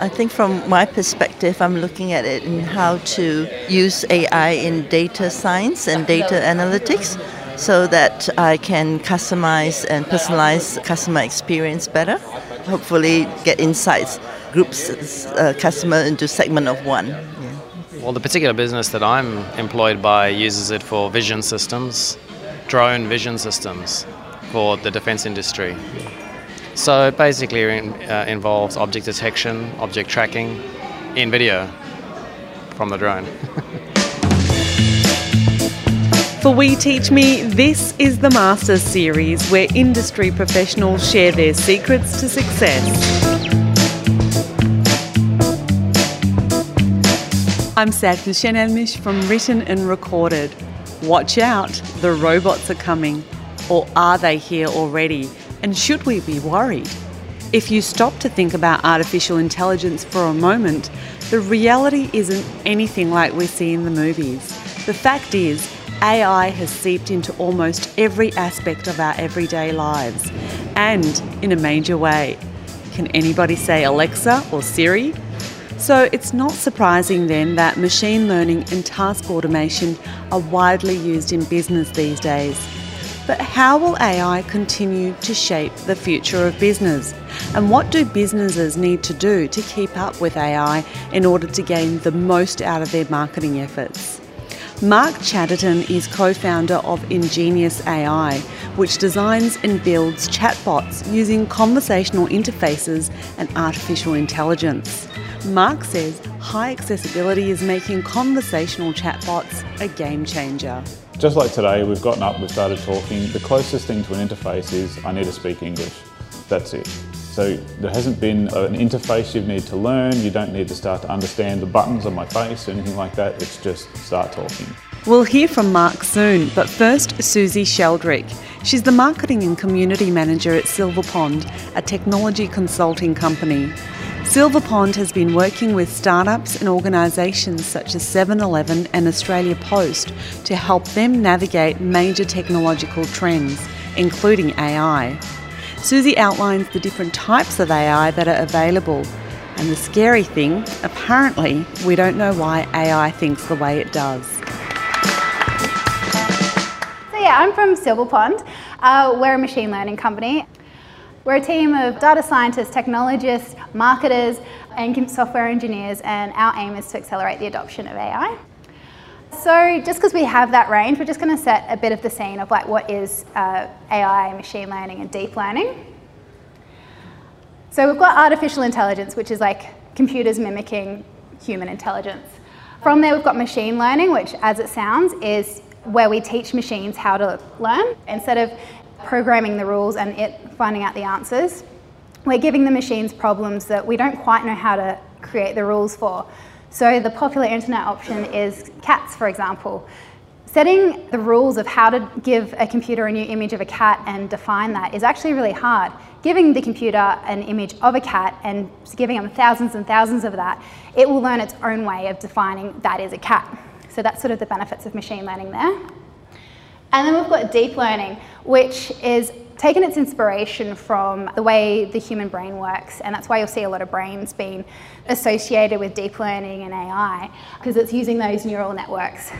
I think from my perspective, I'm looking at it in how to use AI in data science and data analytics so that I can customize and personalize customer experience better. Hopefully, get insights, groups uh, customer into segment of one. Yeah. Well, the particular business that I'm employed by uses it for vision systems, drone vision systems for the defense industry. So it basically uh, involves object detection, object tracking in video from the drone. For We Teach Me, this is the Masters series where industry professionals share their secrets to success. I'm Sadhna Shenelmish from Written and Recorded. Watch out, the robots are coming. Or are they here already? And should we be worried? If you stop to think about artificial intelligence for a moment, the reality isn't anything like we see in the movies. The fact is, AI has seeped into almost every aspect of our everyday lives, and in a major way. Can anybody say Alexa or Siri? So it's not surprising then that machine learning and task automation are widely used in business these days. But how will AI continue to shape the future of business? And what do businesses need to do to keep up with AI in order to gain the most out of their marketing efforts? Mark Chatterton is co founder of Ingenious AI, which designs and builds chatbots using conversational interfaces and artificial intelligence. Mark says high accessibility is making conversational chatbots a game changer. Just like today, we've gotten up, we've started talking. The closest thing to an interface is I need to speak English. That's it. So there hasn't been an interface you need to learn. You don't need to start to understand the buttons on my face or anything like that. It's just start talking. We'll hear from Mark soon, but first, Susie Sheldrick. She's the marketing and community manager at Silverpond, a technology consulting company. Silverpond has been working with startups and organisations such as 7 Eleven and Australia Post to help them navigate major technological trends, including AI. Susie outlines the different types of AI that are available. And the scary thing, apparently, we don't know why AI thinks the way it does. So, yeah, I'm from Silverpond. Uh, we're a machine learning company. We're a team of data scientists, technologists, marketers, and software engineers, and our aim is to accelerate the adoption of AI. So just because we have that range, we're just going to set a bit of the scene of like what is uh, AI, machine learning, and deep learning. So we've got artificial intelligence, which is like computers mimicking human intelligence. From there, we've got machine learning, which, as it sounds, is where we teach machines how to learn instead of programming the rules and it finding out the answers. We're giving the machines problems that we don't quite know how to create the rules for. So the popular internet option is cats, for example. Setting the rules of how to give a computer a new image of a cat and define that is actually really hard. Giving the computer an image of a cat and giving them thousands and thousands of that, it will learn its own way of defining that is a cat. So that's sort of the benefits of machine learning there. And then we've got deep learning, which is taken its inspiration from the way the human brain works, and that's why you'll see a lot of brains being associated with deep learning and AI, because it's using those neural networks.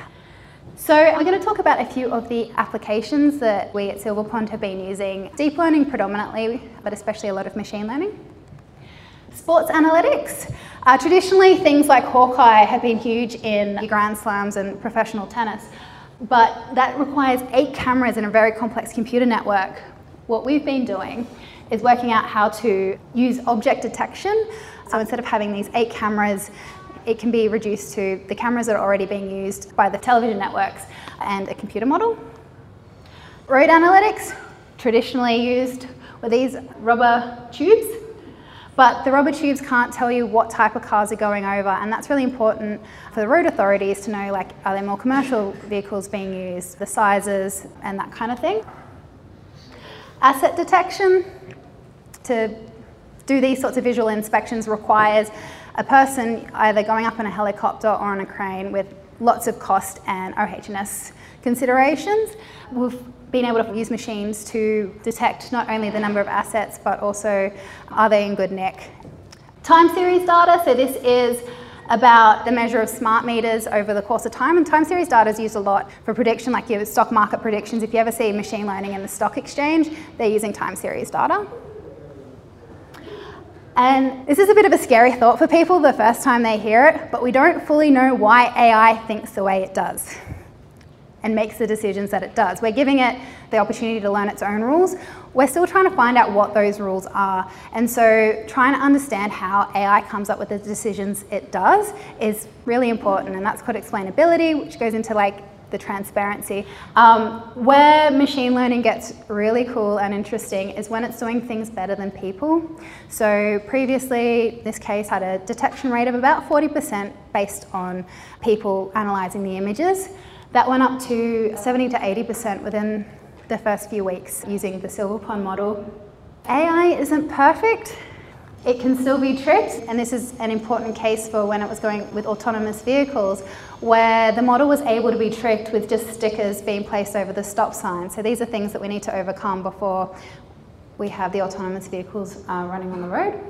So I'm going to talk about a few of the applications that we at Silverpond have been using. Deep learning predominantly, but especially a lot of machine learning. Sports analytics. Uh, traditionally, things like Hawkeye have been huge in Grand Slams and professional tennis, but that requires eight cameras in a very complex computer network, what we've been doing is working out how to use object detection. So instead of having these eight cameras, it can be reduced to the cameras that are already being used by the television networks and a computer model. Road analytics, traditionally used were these rubber tubes, but the rubber tubes can't tell you what type of cars are going over, and that's really important for the road authorities to know, like, are there more commercial vehicles being used, the sizes, and that kind of thing. Asset detection, to do these sorts of visual inspections requires a person either going up in a helicopter or on a crane with lots of cost and OH&S considerations. We've been able to use machines to detect not only the number of assets but also are they in good nick. Time series data, so this is about the measure of smart meters over the course of time. And time series data is used a lot for prediction, like your stock market predictions. If you ever see machine learning in the stock exchange, they're using time series data. And this is a bit of a scary thought for people the first time they hear it, but we don't fully know why AI thinks the way it does and makes the decisions that it does. We're giving it the opportunity to learn its own rules. We're still trying to find out what those rules are. And so trying to understand how AI comes up with the decisions it does is really important. And that's called explainability, which goes into like the transparency. Um, where machine learning gets really cool and interesting is when it's doing things better than people. So previously, this case had a detection rate of about 40% based on people analysing the images. That went up to 70 to 80% within the first few weeks using the Silverpond model. AI isn't perfect. It can still be tricked, and this is an important case for when it was going with autonomous vehicles, where the model was able to be tricked with just stickers being placed over the stop sign. So these are things that we need to overcome before we have the autonomous vehicles uh, running on the road.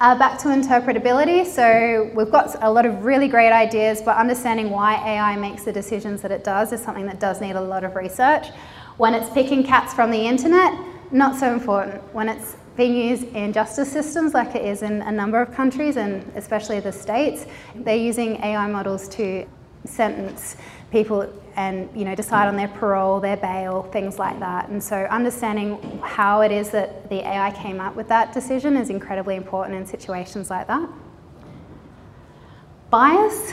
Uh, back to interpretability, so we've got a lot of really great ideas, but understanding why AI makes the decisions that it does is something that does need a lot of research. When it's picking cats from the internet, not so important. When it's being used in justice systems like it is in a number of countries and especially the States, they're using AI models to sentence people and you know decide on their parole, their bail, things like that. And so understanding how it is that the AI came up with that decision is incredibly important in situations like that. Bias.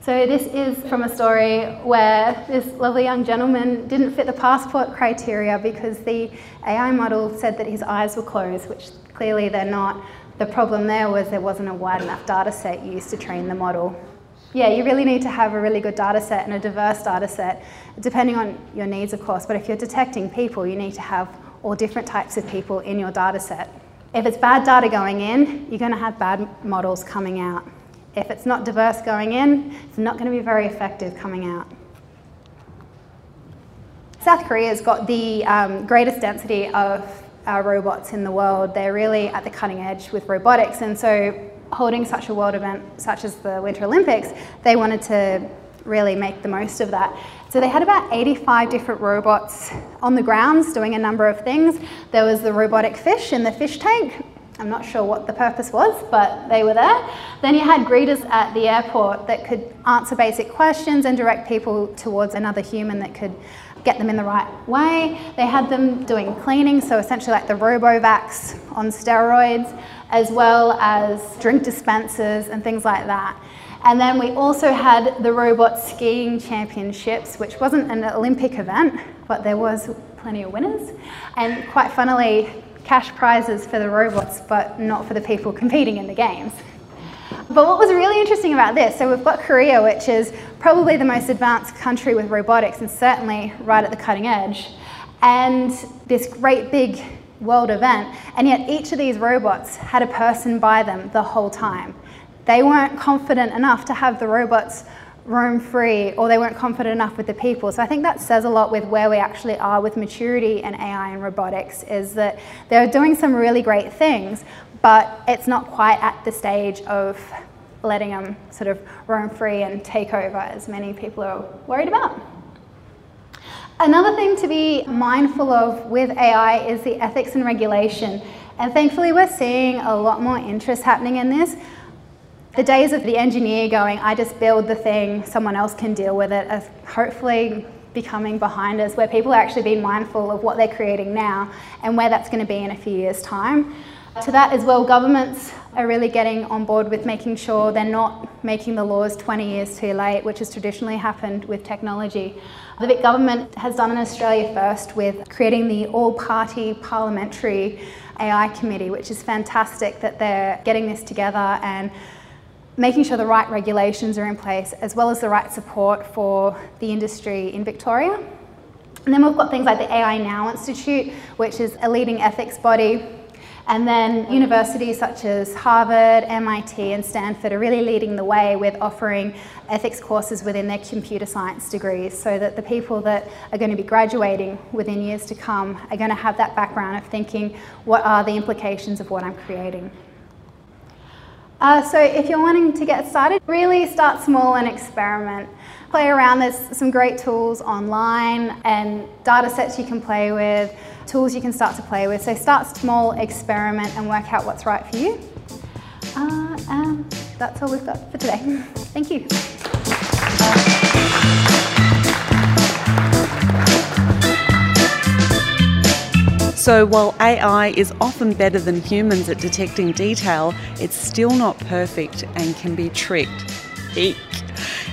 So this is from a story where this lovely young gentleman didn't fit the passport criteria because the AI model said that his eyes were closed, which clearly they're not. The problem there was there wasn't a wide enough data set used to train the model yeah, you really need to have a really good data set and a diverse data set, depending on your needs, of course. But if you're detecting people, you need to have all different types of people in your data set. If it's bad data going in, you're going to have bad models coming out. If it's not diverse going in, it's not going to be very effective coming out. South Korea's got the um, greatest density of uh, robots in the world. They're really at the cutting edge with robotics, and so holding such a world event such as the Winter Olympics, they wanted to really make the most of that. So they had about 85 different robots on the grounds doing a number of things. There was the robotic fish in the fish tank. I'm not sure what the purpose was, but they were there. Then you had greeters at the airport that could answer basic questions and direct people towards another human that could get them in the right way. They had them doing cleaning, so essentially like the RoboVacs on steroids as well as drink dispensers and things like that. And then we also had the robot skiing championships, which wasn't an Olympic event, but there was plenty of winners. And quite funnily, cash prizes for the robots, but not for the people competing in the games. But what was really interesting about this, so we've got Korea, which is probably the most advanced country with robotics and certainly right at the cutting edge, and this great big world event, and yet each of these robots had a person by them the whole time. They weren't confident enough to have the robots roam free or they weren't confident enough with the people. So I think that says a lot with where we actually are with maturity in AI and robotics is that they're doing some really great things, but it's not quite at the stage of letting them sort of roam free and take over as many people are worried about. Another thing to be mindful of with AI is the ethics and regulation. And thankfully, we're seeing a lot more interest happening in this. The days of the engineer going, I just build the thing, someone else can deal with it, are hopefully becoming behind us, where people are actually being mindful of what they're creating now and where that's going to be in a few years' time. To that as well, governments are really getting on board with making sure they're not making the laws 20 years too late, which has traditionally happened with technology. The Vic government has done in Australia first with creating the all-party parliamentary AI committee, which is fantastic that they're getting this together and making sure the right regulations are in place, as well as the right support for the industry in Victoria. And then we've got things like the AI Now Institute, which is a leading ethics body And then universities such as Harvard, MIT, and Stanford are really leading the way with offering ethics courses within their computer science degrees so that the people that are going to be graduating within years to come are going to have that background of thinking what are the implications of what I'm creating. Uh, so if you're wanting to get started, really start small and experiment. Play around, there's some great tools online and data sets you can play with, tools you can start to play with. So start small, experiment and work out what's right for you. Uh, and that's all we've got for today. Thank you. So while AI is often better than humans at detecting detail, it's still not perfect and can be tricked. Eek.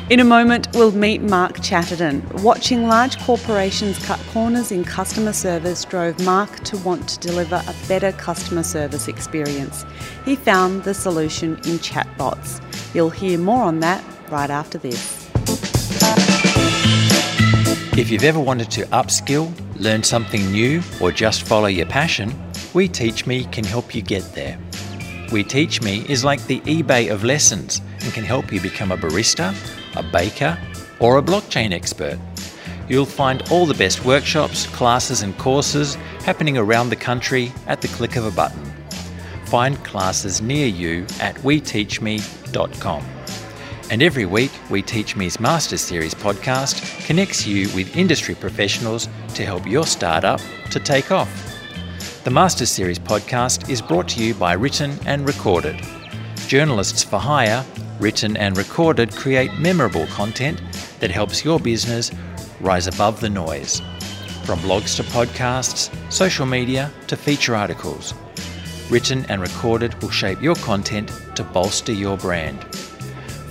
In a moment, we'll meet Mark Chatterton. Watching large corporations cut corners in customer service drove Mark to want to deliver a better customer service experience. He found the solution in chatbots. You'll hear more on that right after this. If you've ever wanted to upskill, learn something new, or just follow your passion, We Teach Me can help you get there. We Teach Me is like the eBay of lessons and can help you become a barista, a baker, or a blockchain expert. You'll find all the best workshops, classes, and courses happening around the country at the click of a button. Find classes near you at weteachme.com. And every week, We Teach Me's Master Series podcast connects you with industry professionals to help your startup to take off. The Master Series podcast is brought to you by Written and Recorded. Journalists for Hire, written and recorded, create memorable content that helps your business rise above the noise. From blogs to podcasts, social media to feature articles. Written and recorded will shape your content to bolster your brand.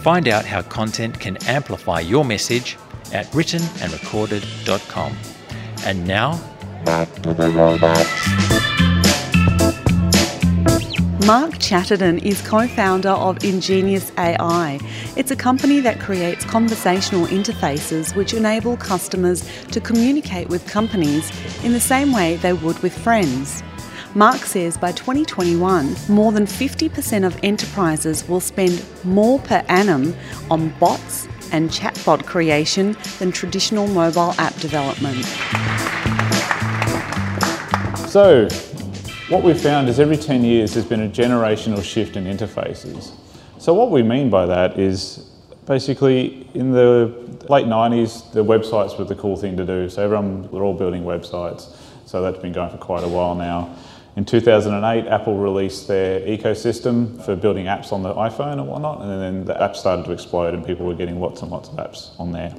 Find out how content can amplify your message at writtenandrecorded.com. And now, Mark Chatterton is co founder of Ingenious AI. It's a company that creates conversational interfaces which enable customers to communicate with companies in the same way they would with friends. Mark says by 2021, more than 50% of enterprises will spend more per annum on bots and chatbot creation than traditional mobile app development. So, what we've found is every 10 years there's been a generational shift in interfaces. So, what we mean by that is basically in the late 90s, the websites were the cool thing to do. So, everyone, they're all building websites. So, that's been going for quite a while now. In 2008, Apple released their ecosystem for building apps on the iPhone and whatnot, and then the apps started to explode and people were getting lots and lots of apps on there.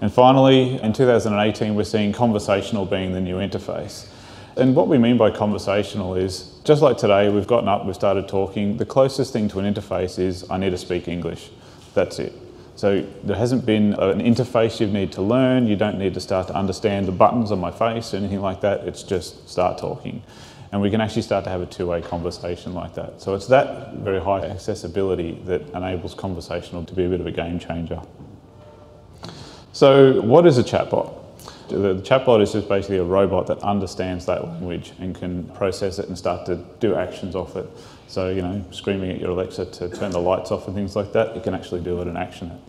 And finally, in 2018, we're seeing conversational being the new interface. And what we mean by conversational is just like today, we've gotten up, we've started talking. The closest thing to an interface is I need to speak English. That's it. So there hasn't been an interface you need to learn. You don't need to start to understand the buttons on my face or anything like that. It's just start talking. And we can actually start to have a two way conversation like that. So it's that very high accessibility that enables conversational to be a bit of a game changer. So, what is a chatbot? The chatbot is just basically a robot that understands that language and can process it and start to do actions off it. So, you know, screaming at your Alexa to turn the lights off and things like that, it can actually do it and action it.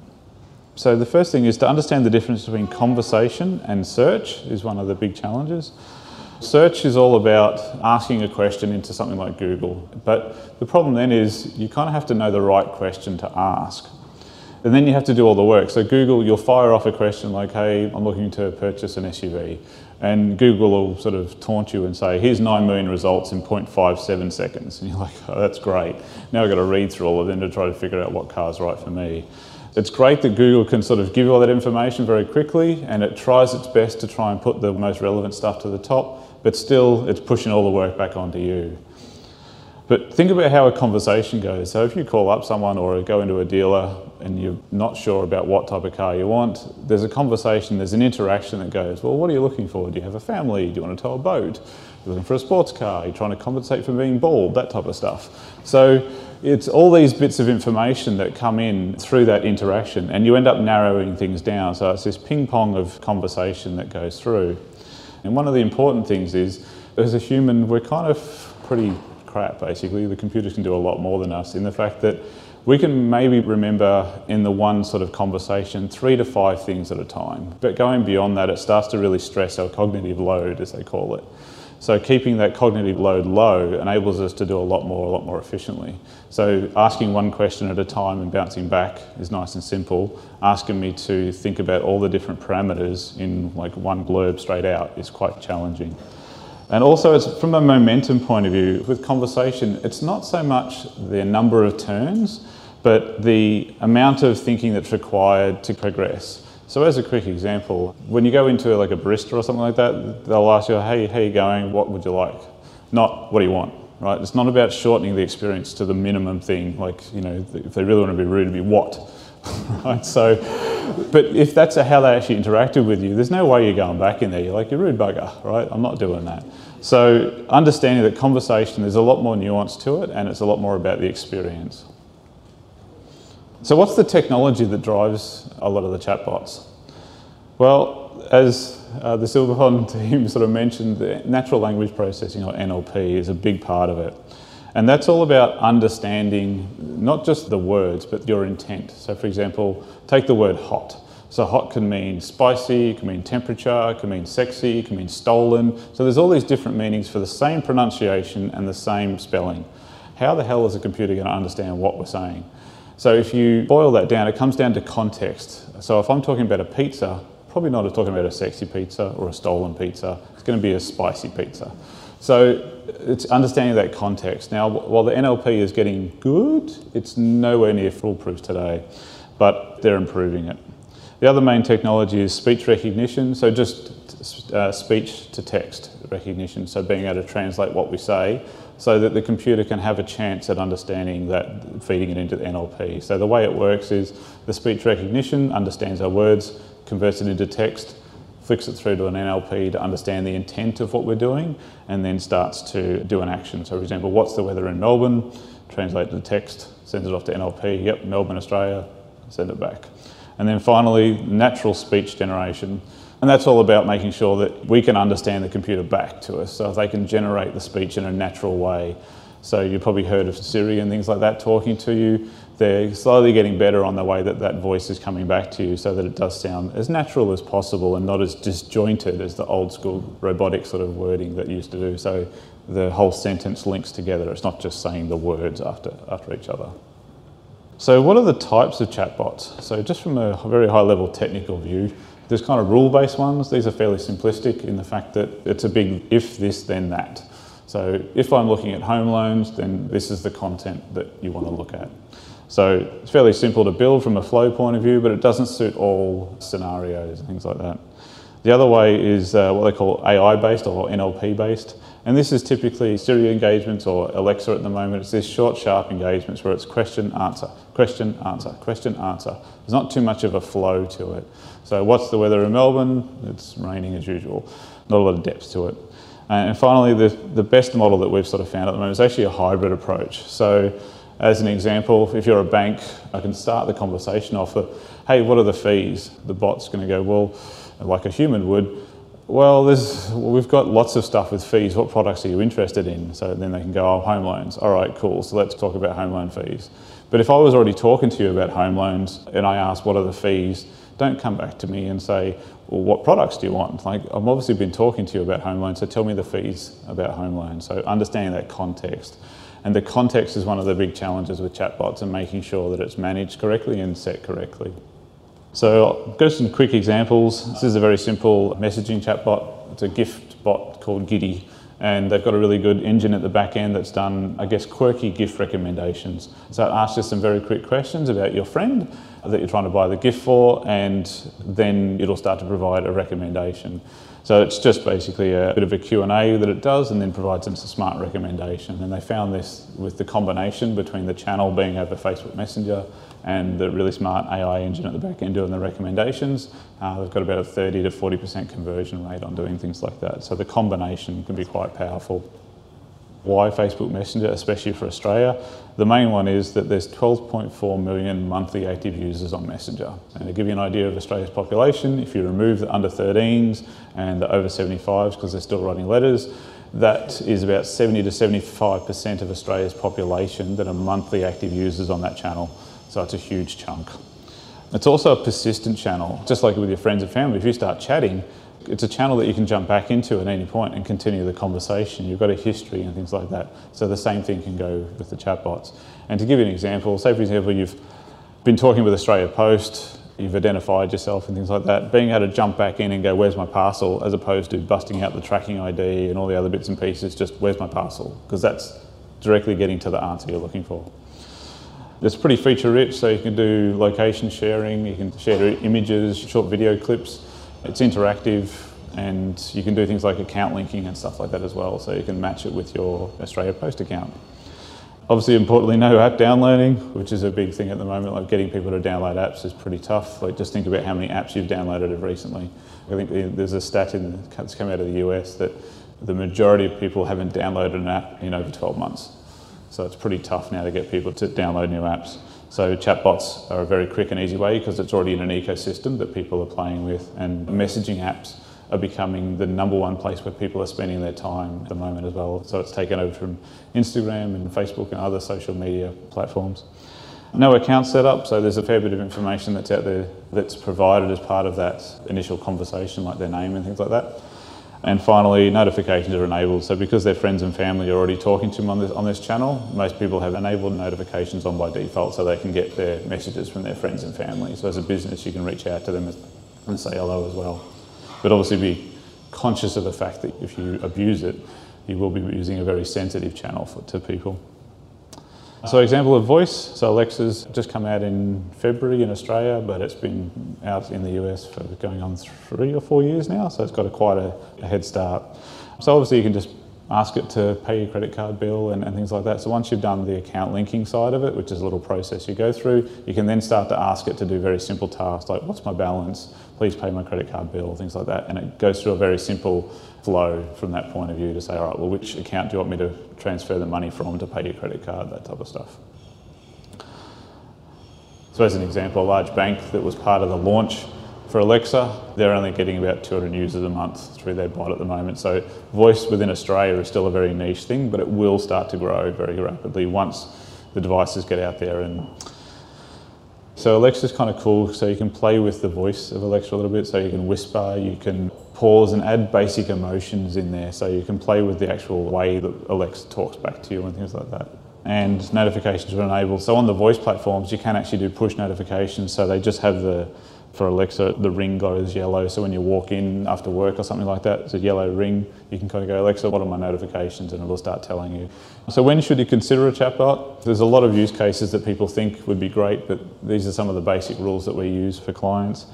So, the first thing is to understand the difference between conversation and search is one of the big challenges. Search is all about asking a question into something like Google, but the problem then is you kind of have to know the right question to ask. And then you have to do all the work. So Google, you'll fire off a question like, hey, I'm looking to purchase an SUV. And Google will sort of taunt you and say, here's 9 million results in 0.57 seconds. And you're like, oh, that's great. Now I've got to read through all of them to try to figure out what car's right for me. It's great that Google can sort of give you all that information very quickly and it tries its best to try and put the most relevant stuff to the top, but still it's pushing all the work back onto you. But think about how a conversation goes. So if you call up someone or go into a dealer and you're not sure about what type of car you want, there's a conversation, there's an interaction that goes, well, what are you looking for? Do you have a family? Do you want to tow a boat? You're looking for a sports car? You're trying to compensate for being bald? That type of stuff. So it's all these bits of information that come in through that interaction and you end up narrowing things down. So it's this ping pong of conversation that goes through. And one of the important things is, as a human, we're kind of pretty crap, basically. The computers can do a lot more than us in the fact that we can maybe remember in the one sort of conversation three to five things at a time. But going beyond that, it starts to really stress our cognitive load, as they call it. So keeping that cognitive load low enables us to do a lot more, a lot more efficiently. So asking one question at a time and bouncing back is nice and simple. Asking me to think about all the different parameters in like one blurb straight out is quite challenging. And also, it's from a momentum point of view, with conversation, it's not so much the number of turns, but the amount of thinking that's required to progress. So as a quick example, when you go into like a barista or something like that, they'll ask you, hey, how you going? What would you like? Not what do you want, right? It's not about shortening the experience to the minimum thing. Like, you know, if they really want to be rude, it'd be what, right? So, but if that's how they actually interacted with you, there's no way you're going back in there. You're like, you're rude bugger, right? I'm not doing that. So understanding that conversation, there's a lot more nuance to it and it's a lot more about the experience. So, what's the technology that drives a lot of the chatbots? Well, as uh, the Silverpond team sort of mentioned, natural language processing or NLP is a big part of it. And that's all about understanding not just the words, but your intent. So, for example, take the word hot. So, hot can mean spicy, it can mean temperature, it can mean sexy, it can mean stolen. So, there's all these different meanings for the same pronunciation and the same spelling. How the hell is a computer going to understand what we're saying? So if you boil that down, it comes down to context. So if I'm talking about a pizza, probably not talking about a sexy pizza or a stolen pizza. It's going to be a spicy pizza. So it's understanding that context. Now, while the NLP is getting good, it's nowhere near foolproof today, but they're improving it. The other main technology is speech recognition, so just uh, speech to text recognition, so being able to translate what we say so that the computer can have a chance at understanding that, feeding it into the NLP. So the way it works is the speech recognition understands our words, converts it into text, flicks it through to an NLP to understand the intent of what we're doing, and then starts to do an action. So, for example, what's the weather in Melbourne? Translate the text, sends it off to NLP. Yep, Melbourne, Australia. Send it back. And then finally, natural speech generation. And that's all about making sure that we can understand the computer back to us so if they can generate the speech in a natural way. So you've probably heard of Siri and things like that talking to you. They're slowly getting better on the way that that voice is coming back to you so that it does sound as natural as possible and not as disjointed as the old school robotic sort of wording that used to do. So the whole sentence links together. It's not just saying the words after, after each other. So what are the types of chatbots? So just from a very high level technical view, there's kind of rule-based ones. These are fairly simplistic in the fact that it's a big if this, then that. So if I'm looking at home loans, then this is the content that you want to look at. So it's fairly simple to build from a flow point of view, but it doesn't suit all scenarios and things like that. The other way is uh, what they call AI-based or NLP-based. And this is typically Siri engagements or Alexa at the moment. It's these short, sharp engagements where it's question, answer, question, answer, question, answer. There's not too much of a flow to it. So, what's the weather in Melbourne? It's raining as usual. Not a lot of depth to it. And finally, the, the best model that we've sort of found at the moment is actually a hybrid approach. So, as an example, if you're a bank, I can start the conversation off with, hey, what are the fees? The bot's going to go, well, like a human would, well, there's, well, we've got lots of stuff with fees. What products are you interested in? So then they can go, oh, home loans. All right, cool. So let's talk about home loan fees. But if I was already talking to you about home loans and I asked, what are the fees? Don't come back to me and say, well, what products do you want? Like, I've obviously been talking to you about home loans, so tell me the fees about home loans. So understanding that context. And the context is one of the big challenges with chatbots and making sure that it's managed correctly and set correctly. So I'll go some quick examples. This is a very simple messaging chatbot. It's a gift bot called Giddy, and they've got a really good engine at the back end that's done, I guess, quirky gift recommendations. So it asks you some very quick questions about your friend that you're trying to buy the gift for, and then it'll start to provide a recommendation. So it's just basically a bit of a Q&A that it does and then provides them a smart recommendation. And they found this with the combination between the channel being over Facebook Messenger and the really smart AI engine at the back end doing the recommendations. Uh, they've got about a 30 to 40% conversion rate on doing things like that. So the combination can be quite powerful. Why Facebook Messenger, especially for Australia? The main one is that there's 12.4 million monthly active users on Messenger. And to give you an idea of Australia's population, if you remove the under 13s and the over 75s because they're still writing letters, that is about 70 to 75% of Australia's population that are monthly active users on that channel. So it's a huge chunk. It's also a persistent channel, just like with your friends and family. If you start chatting, it's a channel that you can jump back into at any point and continue the conversation. You've got a history and things like that. So the same thing can go with the chatbots. And to give you an example, say for example, you've been talking with Australia Post, you've identified yourself and things like that, being able to jump back in and go, where's my parcel, as opposed to busting out the tracking ID and all the other bits and pieces, just where's my parcel? Because that's directly getting to the answer you're looking for. It's pretty feature rich, so you can do location sharing, you can share images, short video clips. It's interactive and you can do things like account linking and stuff like that as well, so you can match it with your Australia Post account. Obviously, importantly, no app downloading, which is a big thing at the moment. Like getting people to download apps is pretty tough. Like just think about how many apps you've downloaded recently. I think there's a stat in, that's come out of the US that the majority of people haven't downloaded an app in over 12 months. So it's pretty tough now to get people to download new apps. So chatbots are a very quick and easy way because it's already in an ecosystem that people are playing with, and messaging apps are becoming the number one place where people are spending their time at the moment as well. So it's taken over from Instagram and Facebook and other social media platforms. No account setup, so there's a fair bit of information that's out there that's provided as part of that initial conversation, like their name and things like that. And finally, notifications are enabled. So because their friends and family are already talking to them on this, on this channel, most people have enabled notifications on by default so they can get their messages from their friends and family. So as a business, you can reach out to them and say hello as well but obviously be conscious of the fact that if you abuse it, you will be using a very sensitive channel for, to people. So example of voice, so Alexa's just come out in February in Australia, but it's been out in the US for going on three or four years now, so it's got a quite a, a head start. So obviously you can just ask it to pay your credit card bill and, and, things like that. So once you've done the account linking side of it, which is a little process you go through, you can then start to ask it to do very simple tasks like what's my balance, please pay my credit card bill, things like that. And it goes through a very simple flow from that point of view to say, all right, well, which account do you want me to transfer the money from to pay your credit card, that type of stuff. So as an example, a large bank that was part of the launch for Alexa, they're only getting about 200 users a month through their bot at the moment. So voice within Australia is still a very niche thing, but it will start to grow very rapidly once the devices get out there and so Alexa's kind of cool, so you can play with the voice of Alexa a little bit, so you can whisper, you can pause and add basic emotions in there, so you can play with the actual way that Alexa talks back to you and things like that. And notifications are enabled. So on the voice platforms, you can actually do push notifications, so they just have the for Alexa, the ring goes yellow. So when you walk in after work or something like that, it's a yellow ring. You can kind of go, Alexa, what are my notifications? And it'll start telling you. So when should you consider a chatbot? There's a lot of use cases that people think would be great, but these are some of the basic rules that we use for clients.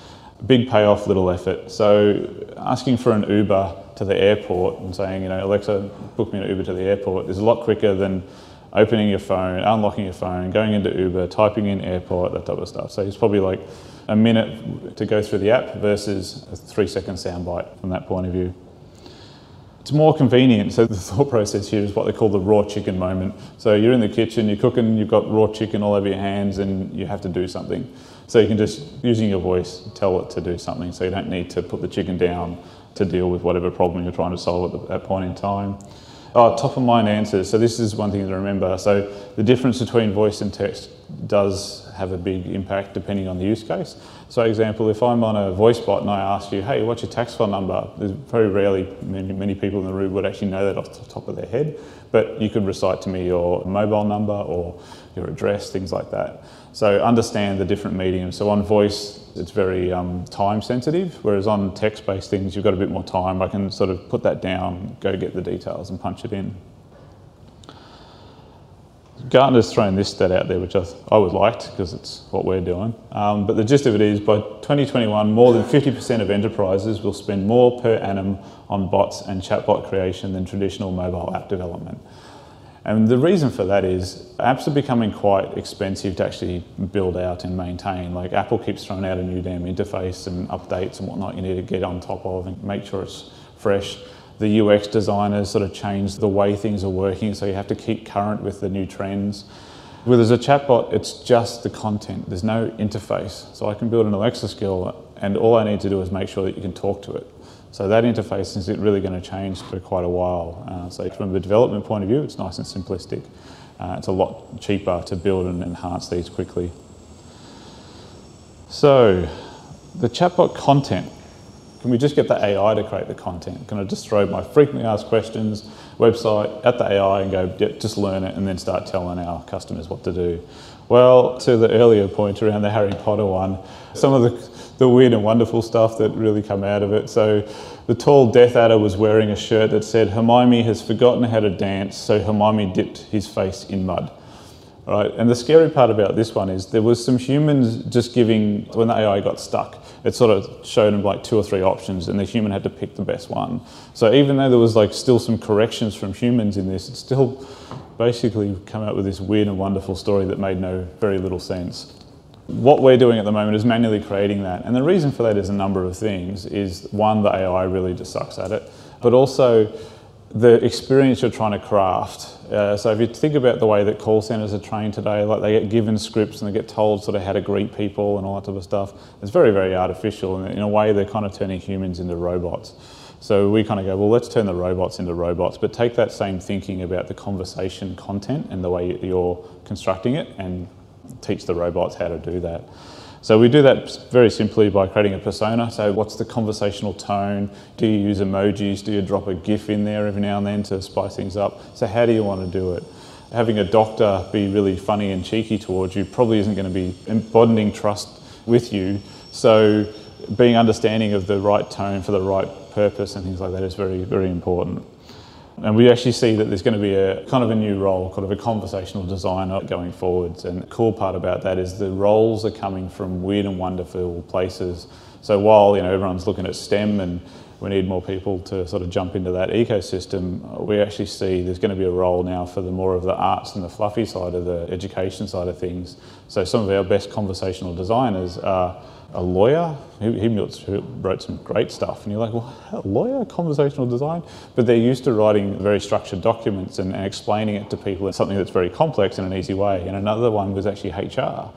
Big payoff, little effort. So asking for an Uber to the airport and saying, you know, Alexa, book me an Uber to the airport is a lot quicker than opening your phone, unlocking your phone, going into Uber, typing in airport, that type of stuff. So it's probably like a minute to go through the app versus a three second soundbite from that point of view. It's more convenient. So the thought process here is what they call the raw chicken moment. So you're in the kitchen, you're cooking, you've got raw chicken all over your hands, and you have to do something. So you can just using your voice tell it to do something. So you don't need to put the chicken down to deal with whatever problem you're trying to solve at that point in time. Oh, top of mind answers. So this is one thing to remember. So the difference between voice and text does have a big impact depending on the use case. So example, if I'm on a voice bot and I ask you, hey, what's your tax file number? There's very rarely many, many people in the room would actually know that off the top of their head, but you could recite to me your mobile number or your address, things like that. So understand the different mediums. So on voice, it's very um, time sensitive, whereas on text-based things, you've got a bit more time. I can sort of put that down, go get the details and punch it in. Gartner's thrown this stat out there, which I, I would like because it's what we're doing. Um, but the gist of it is by 2021, more than 50% of enterprises will spend more per annum on bots and chatbot creation than traditional mobile app development. And the reason for that is apps are becoming quite expensive to actually build out and maintain. Like Apple keeps throwing out a new damn interface and updates and whatnot you need to get on top of and make sure it's fresh. The UX designers sort of change the way things are working, so you have to keep current with the new trends. Where there's a chatbot, it's just the content. There's no interface. So I can build an Alexa skill and all I need to do is make sure that you can talk to it. So that interface is it really going to change for quite a while. Uh, so from a development point of view, it's nice and simplistic. Uh, it's a lot cheaper to build and enhance these quickly. So the chatbot content, can we just get the AI to create the content? Can I just throw my frequently asked questions website at the AI and go, just learn it and then start telling our customers what to do? Well, to the earlier point around the Harry Potter one, some of the, the weird and wonderful stuff that really come out of it. So the tall Death Eater was wearing a shirt that said, Hermione has forgotten how to dance, so Hermione dipped his face in mud. Right, and the scary part about this one is there was some humans just giving, when the AI got stuck, it sort of showed them like two or three options and the human had to pick the best one. So even though there was like still some corrections from humans in this, it still basically come out with this weird and wonderful story that made no very little sense. What we're doing at the moment is manually creating that. And the reason for that is a number of things. Is one, the AI really just sucks at it, but also the experience you're trying to craft. Uh, so if you think about the way that call centres are trained today, like they get given scripts and they get told sort of how to greet people and all that type of stuff, it's very, very artificial. And in a way, they're kind of turning humans into robots. So we kind of go, well, let's turn the robots into robots, but take that same thinking about the conversation content and the way you're constructing it and teach the robots how to do that. So we do that very simply by creating a persona. So what's the conversational tone? Do you use emojis? Do you drop a GIF in there every now and then to spice things up? So how do you want to do it? Having a doctor be really funny and cheeky towards you probably isn't going to be embodying trust with you. So being understanding of the right tone for the right purpose and things like that is very, very important. And we actually see that there's going to be a kind of a new role, kind of a conversational designer going forwards. And the cool part about that is the roles are coming from weird and wonderful places. So while you know everyone's looking at STEM and we need more people to sort of jump into that ecosystem, we actually see there's going to be a role now for the more of the arts and the fluffy side of the education side of things. So some of our best conversational designers are a lawyer. He, he, wrote some great stuff, and you're like, well, a lawyer, conversational design? But they're used to writing very structured documents and, and explaining it to people in something that's very complex in an easy way. And another one was actually HR.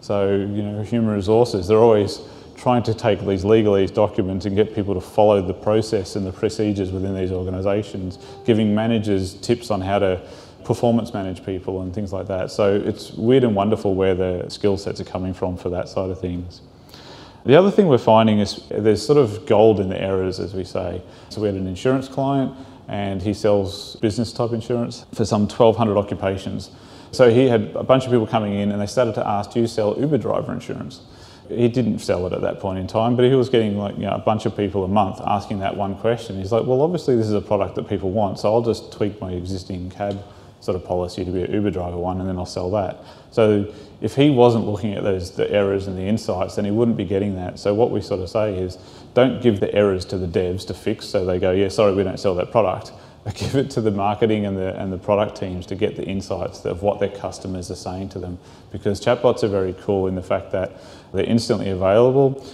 So, you know, human resources, they're always trying to take these legalese documents and get people to follow the process and the procedures within these organisations, giving managers tips on how to performance manage people and things like that. So it's weird and wonderful where the skill sets are coming from for that side of things. The other thing we're finding is there's sort of gold in the errors, as we say. So we had an insurance client and he sells business type insurance for some 1,200 occupations. So he had a bunch of people coming in and they started to ask, do you sell Uber driver insurance? He didn't sell it at that point in time, but he was getting like you know, a bunch of people a month asking that one question. He's like, well, obviously this is a product that people want, so I'll just tweak my existing cab sort of policy to be an Uber driver one, and then I'll sell that. So if he wasn't looking at those the errors and the insights, then he wouldn't be getting that. So what we sort of say is, don't give the errors to the devs to fix, so they go, yeah, sorry, we don't sell that product. But give it to the marketing and the and the product teams to get the insights of what their customers are saying to them. Because chatbots are very cool in the fact that they're instantly available.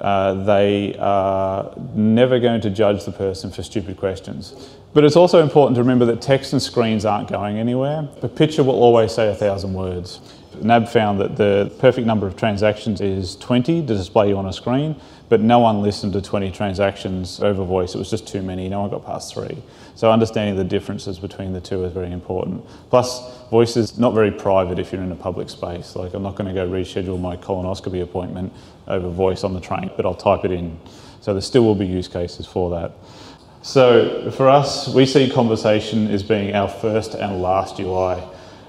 Uh, they are never going to judge the person for stupid questions. But it's also important to remember that text and screens aren't going anywhere. A picture will always say a thousand words. NAB found that the perfect number of transactions is 20 to display you on a screen, but no one listened to 20 transactions over voice. It was just too many. No one got past three. So understanding the differences between the two is very important. Plus, voice is not very private if you're in a public space. Like I'm not going to go reschedule my colonoscopy appointment over voice on the train, but I'll type it in. So there still will be use cases for that. So for us, we see conversation as being our first and last UI.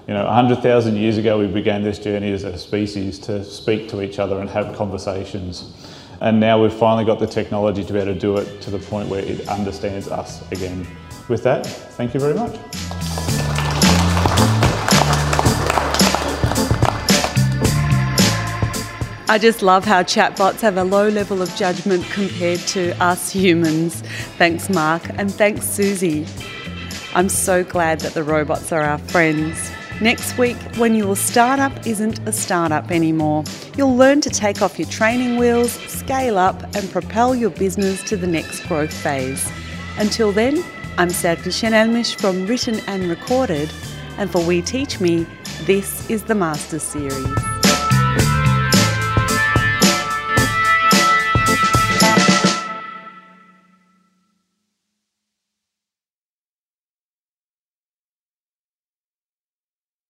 You know, 100,000 years ago, we began this journey as a species to speak to each other and have conversations. And now we've finally got the technology to be able to do it to the point where it understands us again. With that, thank you very much. I just love how chatbots have a low level of judgment compared to us humans. Thanks, Mark, and thanks, Susie. I'm so glad that the robots are our friends. Next week, when your startup isn't a startup anymore, you'll learn to take off your training wheels, scale up, and propel your business to the next growth phase. Until then, I'm Serkan Şenelmiş from Written and Recorded, and for We Teach Me, this is the Master Series.